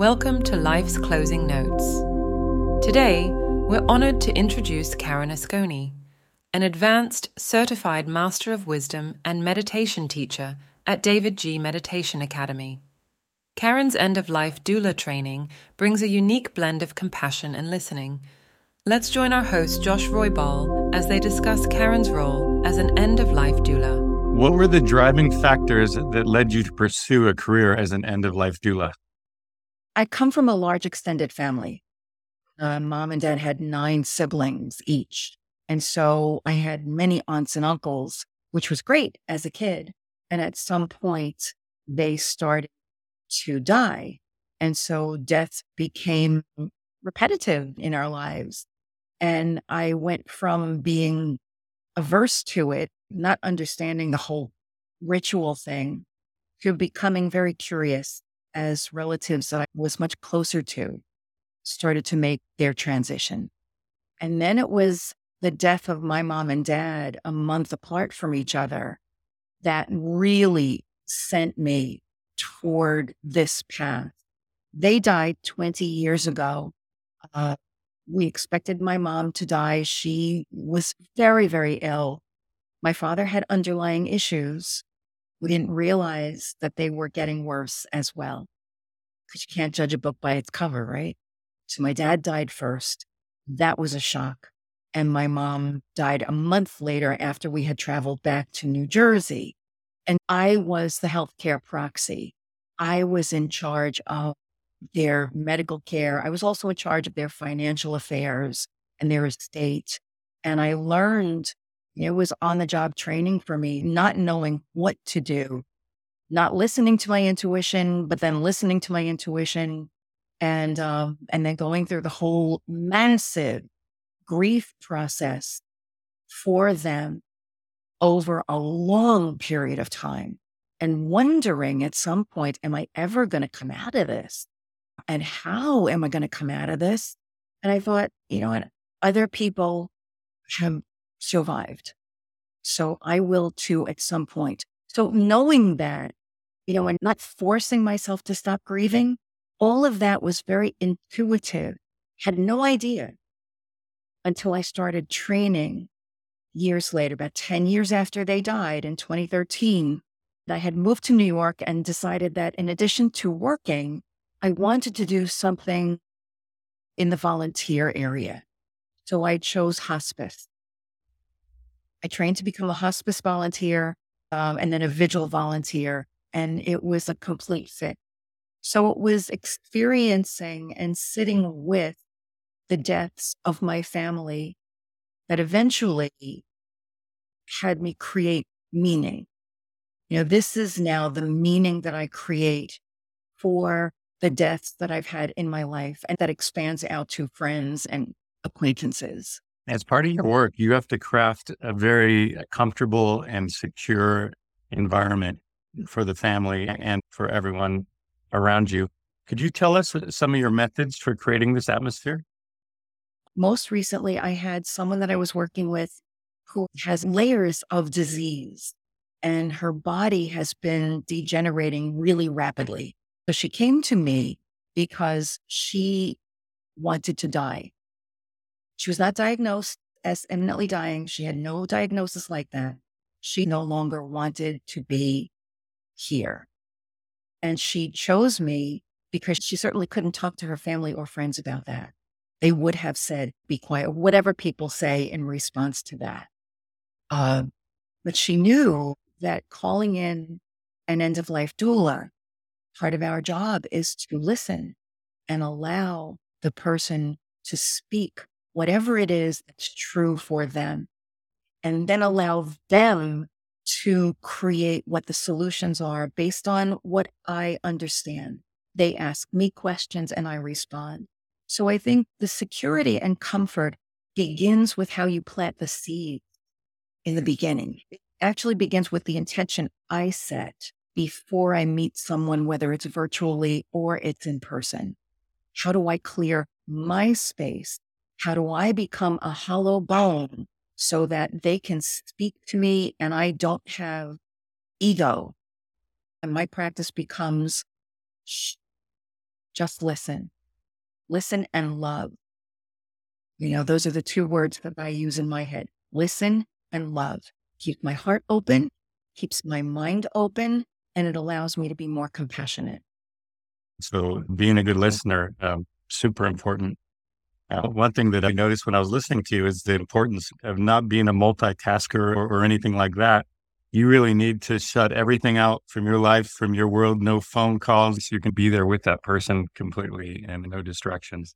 Welcome to Life's Closing Notes. Today, we're honored to introduce Karen Asconi, an advanced certified Master of Wisdom and meditation teacher at davidji Meditation Academy. Karen's end of life doula training brings a unique blend of compassion and listening. Let's join our host, Josh Roybal, as they discuss Karen's role as an end of life doula. What were the driving factors that led you to pursue a career as an end of life doula? I come from a large extended family. Uh, mom and dad had nine siblings each. And so I had many aunts and uncles, which was great as a kid. And at some point, they started to die. And so death became repetitive in our lives. And I went from being averse to it, not understanding the whole ritual thing, to becoming very curious as relatives that I was much closer to started to make their transition. And then it was the death of my mom and dad a month apart from each other that really sent me toward this path. They died 20 years ago. Uh, we expected my mom to die. She was very, very ill. My father had underlying issues. We didn't realize that they were getting worse as well. Because you can't judge a book by its cover, right? So my dad died first. That was a shock. And my mom died a month later after we had traveled back to New Jersey. And I was the healthcare proxy. I was in charge of their medical care. I was also in charge of their financial affairs and their estate. And I learned it was on the job training for me, not knowing what to do, not listening to my intuition, but then listening to my intuition and, um, and then going through the whole massive grief process for them over a long period of time and wondering at some point, am I ever going to come out of this? And how am I going to come out of this? And I thought, you know, and other people have survived. So I will too at some point. So knowing that, you know, and not forcing myself to stop grieving, all of that was very intuitive. Had no idea until I started training years later, about 10 years after they died in 2013. I had moved to New York and decided that in addition to working, I wanted to do something in the volunteer area. So I chose hospice. I trained to become a hospice volunteer um, and then a vigil volunteer, and it was a complete fit. So it was experiencing and sitting with the deaths of my family that eventually had me create meaning. You know, this is now the meaning that I create for the deaths that I've had in my life, and that expands out to friends and acquaintances. As part of your work, you have to craft a very uh, comfortable and secure environment for the family and for everyone around you. Could you tell us uh, some of your methods for creating this atmosphere? Most recently, I had someone that I was working with who has layers of disease and her body has been degenerating really rapidly. So she came to me because she wanted to die. She was not diagnosed as imminently dying. She had no diagnosis like that. She no longer wanted to be here. And she chose me because she certainly couldn't talk to her family or friends about that. They would have said, be quiet, whatever people say in response to that. Uh, but she knew that calling in an end of life doula part of our job is to listen and allow the person to speak whatever it is that's true for them, and then allow them to create what the solutions are based on what I understand. They ask me questions and I respond. So I think the security and comfort begins with how you plant the seed in the beginning. It actually begins with the intention I set before I meet someone, whether it's virtually or it's in person? How do I clear my space? How do I become a hollow bone so that they can speak to me and I don't have ego? And my practice becomes just listen, listen and love. You know, those are the two words that I use in my head listen and love. Keep my heart open, keeps my mind open, and it allows me to be more compassionate. So, being a good listener, um, super important. Uh, one thing that I noticed when I was listening to you is the importance of not being a multitasker or, or anything like that. You really need to shut everything out from your life, from your world, no phone calls. So you can be there with that person completely and no distractions.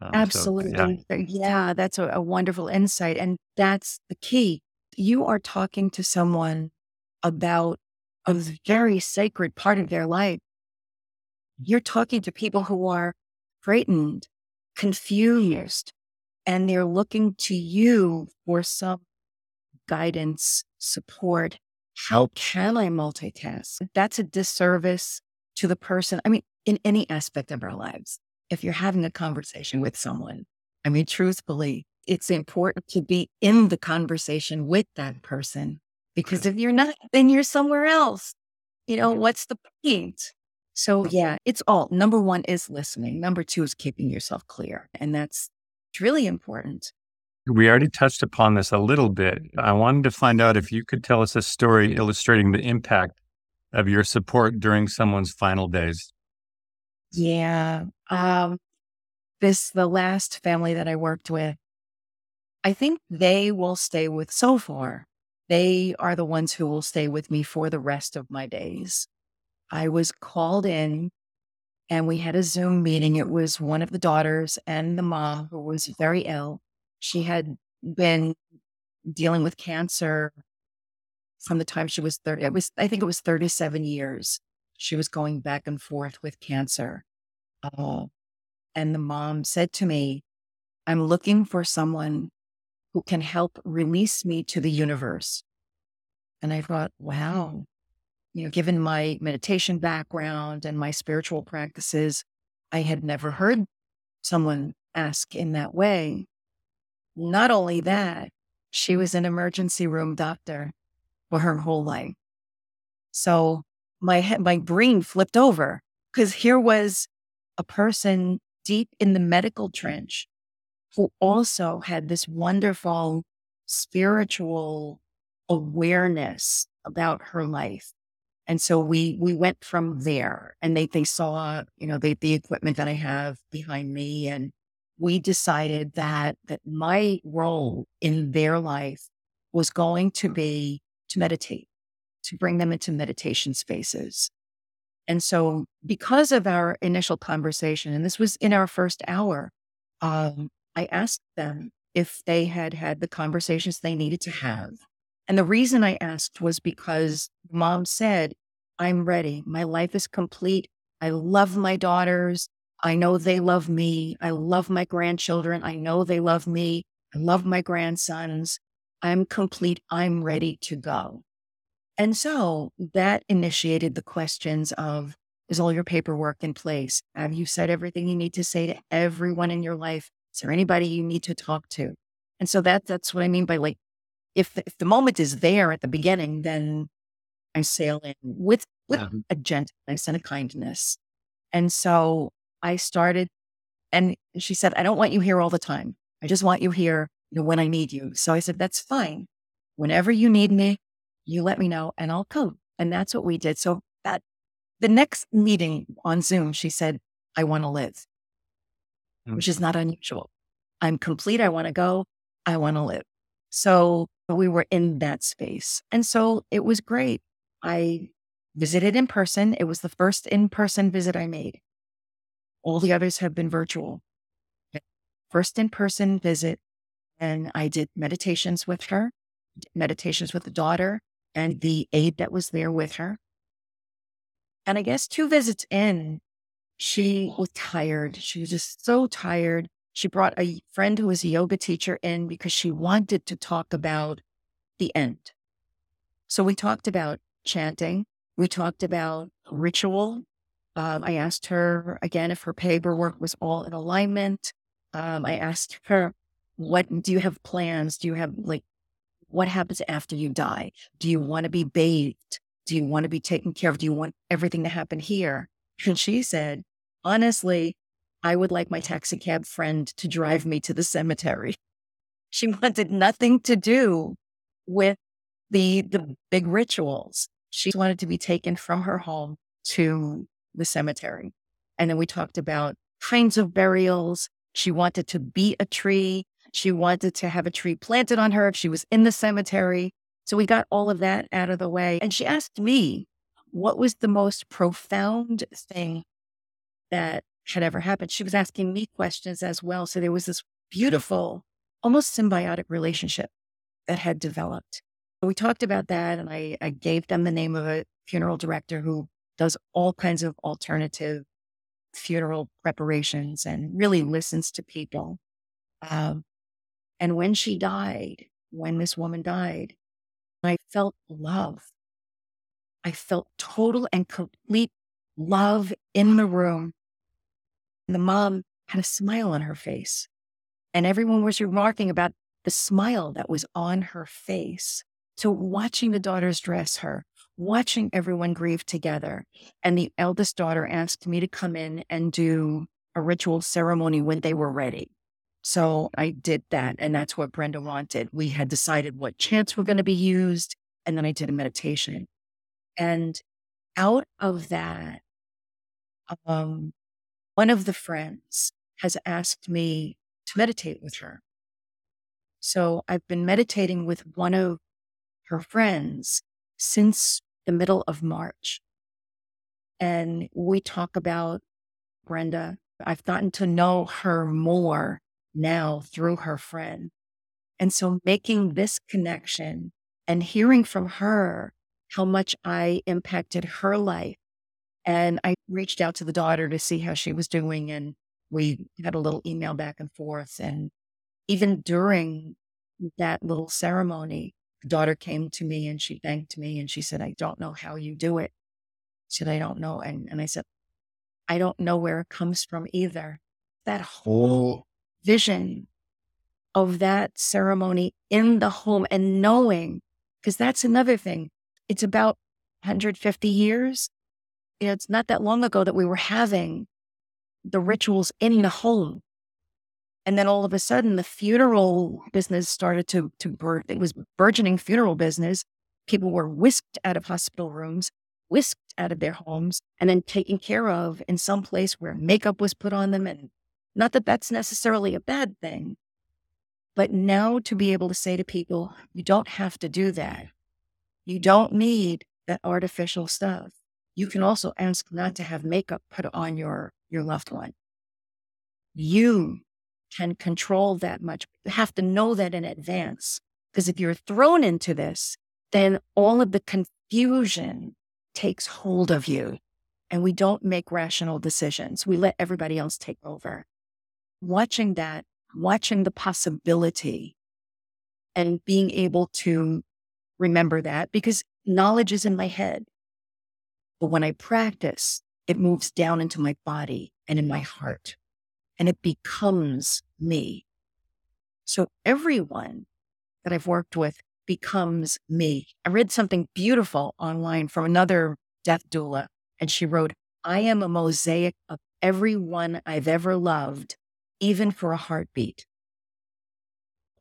Um, Absolutely. So, yeah. yeah. that's a, a wonderful insight. And that's the key. You are talking to someone about a very sacred part of their life. You're talking to people who are frightened, confused, and they're looking to you for some guidance, support. How can I multitask? That's a disservice to the person. I mean, in any aspect of our lives, if you're having a conversation with someone, I mean, truthfully, it's important to be in the conversation with that person because if you're not, then you're somewhere else. You know, what's the point? So, yeah, it's all number one is listening. Number two is keeping yourself clear. And that's really important. We already touched upon this a little bit. I wanted to find out if you could tell us a story illustrating the impact of your support during someone's final days. Yeah. Um, this, the last family that I worked with, I think they will stay with so far. They are the ones who will stay with me for the rest of my days. I was called in and we had a Zoom meeting. It was one of the daughters and the mom who was very ill. She had been dealing with cancer from the time she was 30. It was, I think it was 37 years. She was going back and forth with cancer. Uh, and the mom said to me, I'm looking for someone who can help release me to the universe. And I thought, wow, you know, given my meditation background and my spiritual practices, I had never heard someone ask in that way. Not only that, she was an emergency room doctor for her whole life. So my my brain flipped over because here was a person deep in the medical trench who also had this wonderful spiritual awareness about her life and so we we went from there and they they saw, you know, they, the equipment that I have behind me. And we decided that that my role in their life was going to be to meditate, to bring them into meditation spaces. And so because of our initial conversation, and this was in our first hour, um, I asked them if they had had the conversations they needed to have and the reason I asked was because mom said, I'm ready. My life is complete. I love my daughters. I know they love me. I love my grandchildren. I know they love me. I love my grandsons. I'm complete. I'm ready to go. And so that initiated the questions of Is all your paperwork in place? Have you said everything you need to say to everyone in your life? Is there anybody you need to talk to? And so that that's what I mean by like if if the moment is there at the beginning, then I sail in with with yeah. a gentleness and a kindness. And so I started, and she said, "I don't want you here all the time. I just want you here you know, when I need you." So I said, "That's fine. Whenever you need me, you let me know, and I'll come." And that's what we did. So that the next meeting on Zoom, she said, "I want to live," mm-hmm. which is not unusual. I'm complete. I want to go. I want to live. So we were in that space. And so it was great. I visited in person. It was the first in person visit I made. All the others have been virtual. First in person visit. And I did meditations with her, meditations with the daughter and the aide that was there with her. And I guess two visits in, she was tired. She was just so tired. She brought a friend who was a yoga teacher in because she wanted to talk about the end. So we talked about chanting. We talked about ritual. Um, I asked her again if her paperwork was all in alignment. Um, I asked her, what do you have plans? Do you have like, what happens after you die? Do you want to be bathed? Do you want to be taken care of? Do you want everything to happen here? And she said, honestly, I would like my taxi cab friend to drive me to the cemetery. She wanted nothing to do with the the big rituals. She wanted to be taken from her home to the cemetery. And then we talked about kinds of burials. She wanted to be a tree. She wanted to have a tree planted on her if she was in the cemetery. So we got all of that out of the way. And she asked me, what was the most profound thing that had ever happened? She was asking me questions as well. So there was this beautiful, almost symbiotic relationship that had developed. We talked about that, and I, I gave them the name of a funeral director who does all kinds of alternative funeral preparations and really listens to people. Um, and when she died, when this woman died, I felt love. I felt total and complete love in the room. The mom had a smile on her face. And everyone was remarking about the smile that was on her face. So watching the daughters dress her, watching everyone grieve together. And the eldest daughter asked me to come in and do a ritual ceremony when they were ready. So I did that. And that's what Brenda wanted. We had decided what chants were going to be used. And then I did a meditation. And out of that, um, one of the friends has asked me to meditate with her. So I've been meditating with one of her friends since the middle of March. And we talk about Brenda. I've gotten to know her more now through her friend. And so making this connection and hearing from her how much I impacted her life. And I reached out to the daughter to see how she was doing. And we had a little email back and forth. And even during that little ceremony, the daughter came to me and she thanked me and she said, I don't know how you do it. She said, I don't know. And, and I said, I don't know where it comes from either. That whole oh. vision of that ceremony in the home and knowing, because that's another thing. It's about 150 years. You know, it's not that long ago that we were having the mm-hmm. rituals in the home. And then all of a sudden, the funeral business started to to bur- it was burgeoning funeral business. People were whisked out of hospital rooms, whisked out of their homes, and then taken care of in some place where makeup was put on them. And not that that's necessarily a bad thing, but now to be able to say to people, you don't have to do that. You don't need that artificial stuff. You can also ask not to have makeup put on your your loved one. You can control that much. You have to know that in advance. Because if you're thrown into this, then all of the confusion takes hold of you and we don't make rational decisions. We let everybody else take over. Watching that, watching the possibility and being able to remember that because knowledge is in my head. But when I practice, it moves down into my body and in my heart and it becomes me. So everyone that I've worked with becomes me. I read something beautiful online from another death doula, and she wrote, I am a mosaic of everyone I've ever loved, even for a heartbeat.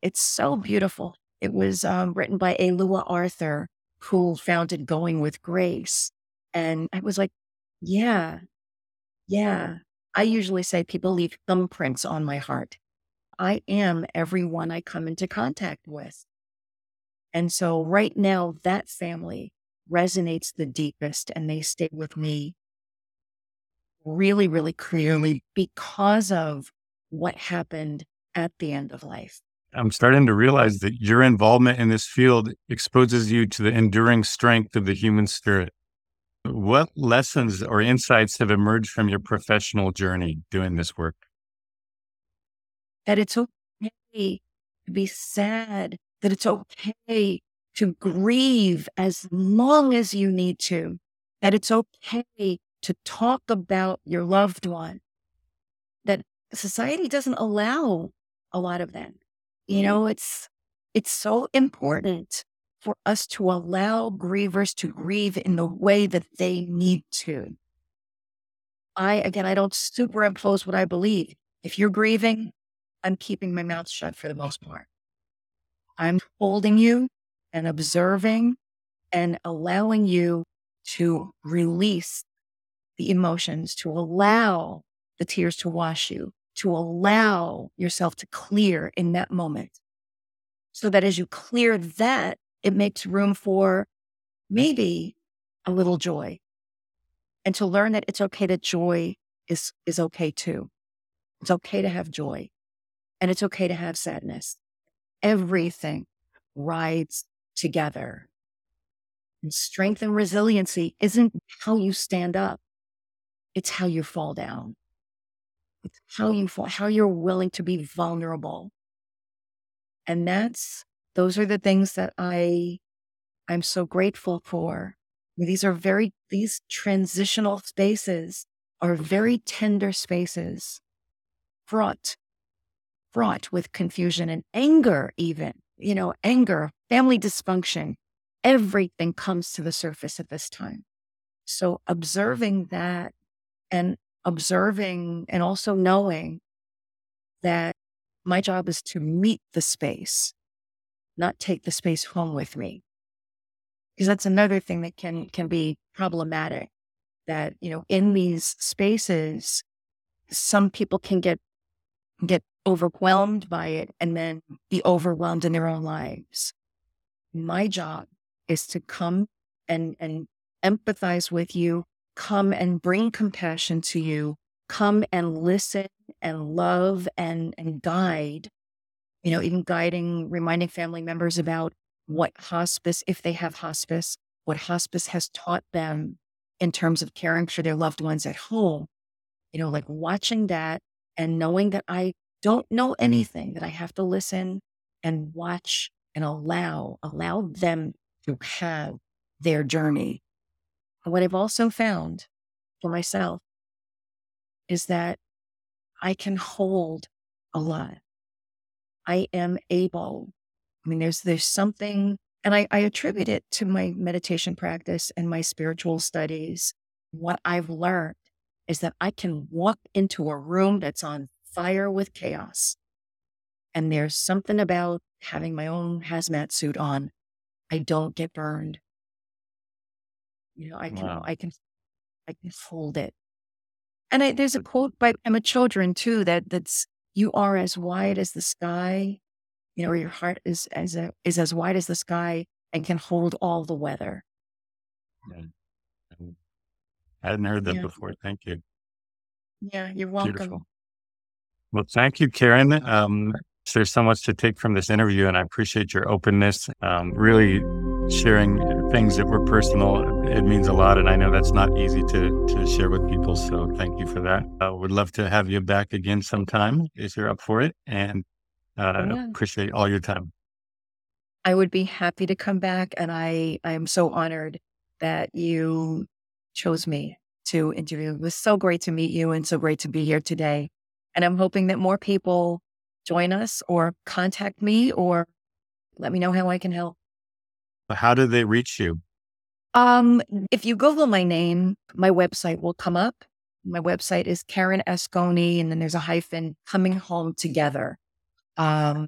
It's so beautiful. It was um, written by Alua Arthur, who founded Going with Grace. And I was like, yeah, yeah, I usually say people leave thumbprints on my heart. I am everyone I come into contact with. And so right now, that family resonates the deepest and they stay with me really, really clearly because of what happened at the end of life. I'm starting to realize that your involvement in this field exposes you to the enduring strength of the human spirit. What lessons or insights have emerged from your professional journey doing this work? That it's okay to be sad, that it's okay to grieve as long as you need to, that it's okay to talk about your loved one, that society doesn't allow a lot of that. You know, it's it's so important for us to allow grievers to grieve in the way that they need to. I, again, I don't superimpose what I believe. If you're grieving, I'm keeping my mouth shut for the most part. I'm holding you and observing and allowing you to release the emotions, to allow the tears to wash you, to allow yourself to clear in that moment. So that as you clear that, it makes room for maybe a little joy. And to learn that it's okay that joy is, is okay too. It's okay to have joy and it's okay to have sadness. Everything rides together. And strength and resiliency isn't how you stand up. It's how you fall down. It's how you fall, how you're willing to be vulnerable. And that's, those are the things that I, I'm so grateful for. These are very, these transitional spaces are very tender spaces, fraught, fraught with confusion and anger, even, you know, anger, family dysfunction, everything comes to the surface at this time. So observing that and observing and also knowing that my job is to meet the space, not take the space home with me. Because that's another thing that can can be problematic. That, you know, in these spaces, some people can get get overwhelmed by it and then be overwhelmed in their own lives. My job is to come and and empathize with you come and bring compassion to you, come and listen and love and, and guide, you know, even guiding, reminding family members about what hospice, if they have hospice, what hospice has taught them in terms of caring for their loved ones at home. You know, like watching that and knowing that I don't know anything, that I have to listen and watch and allow, allow them to have their journey what I've also found for myself is that I can hold a lot. I am able. I mean, there's there's something, and I, I attribute it to my meditation practice and my spiritual studies. What I've learned is that I can walk into a room that's on fire with chaos. And there's something about having my own hazmat suit on. I don't get burned. You know, I can, wow. I can, I can hold it. And I, there's a quote by Pema Chödrön too that that's you are as wide as the sky, you know, or your heart is as a, is as wide as the sky and can hold all the weather. Yeah. I hadn't heard that yeah. before. Thank you. Yeah, you're welcome. Beautiful. Well, thank you, Karen. Um, there's so much to take from this interview, and I appreciate your openness. Um, really sharing things that were personal. It means a lot, and I know that's not easy to to share with people. So thank you for that. I uh, would love to have you back again sometime if you're up for it, and uh, yeah. appreciate all your time. I would be happy to come back, and I I am so honored that you chose me to interview. It was so great to meet you, and so great to be here today. And I'm hoping that more people join us or contact me or let me know how I can help. How do they reach you? Um, if you Google my name, my website will come up. My website is Karen Asconi, and then there's a hyphen coming home together. Um,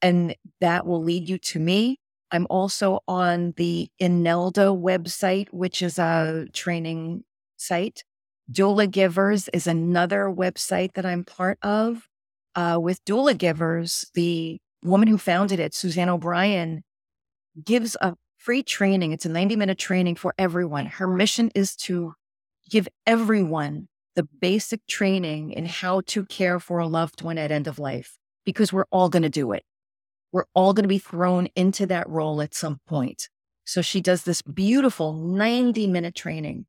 and that will lead you to me. I'm also on the INELDA website, which is a training site. Doula Givers is another website that I'm part of uh, with doula givers, the woman who founded it, Suzanne O'Brien, gives a free training. It's a 90 minute training for everyone. Her mission is to give everyone the basic training in how to care for a loved one at end of life, because we're all going to do it. We're all going to be thrown into that role at some point. So she does this beautiful 90 minute training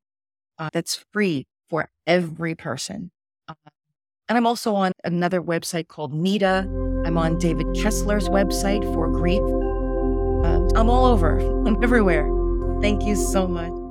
uh, that's free for every person. Uh, and I'm also on another website called NEDA. I'm on David Kessler's website for grief. I'm all over, I'm everywhere. Thank you so much.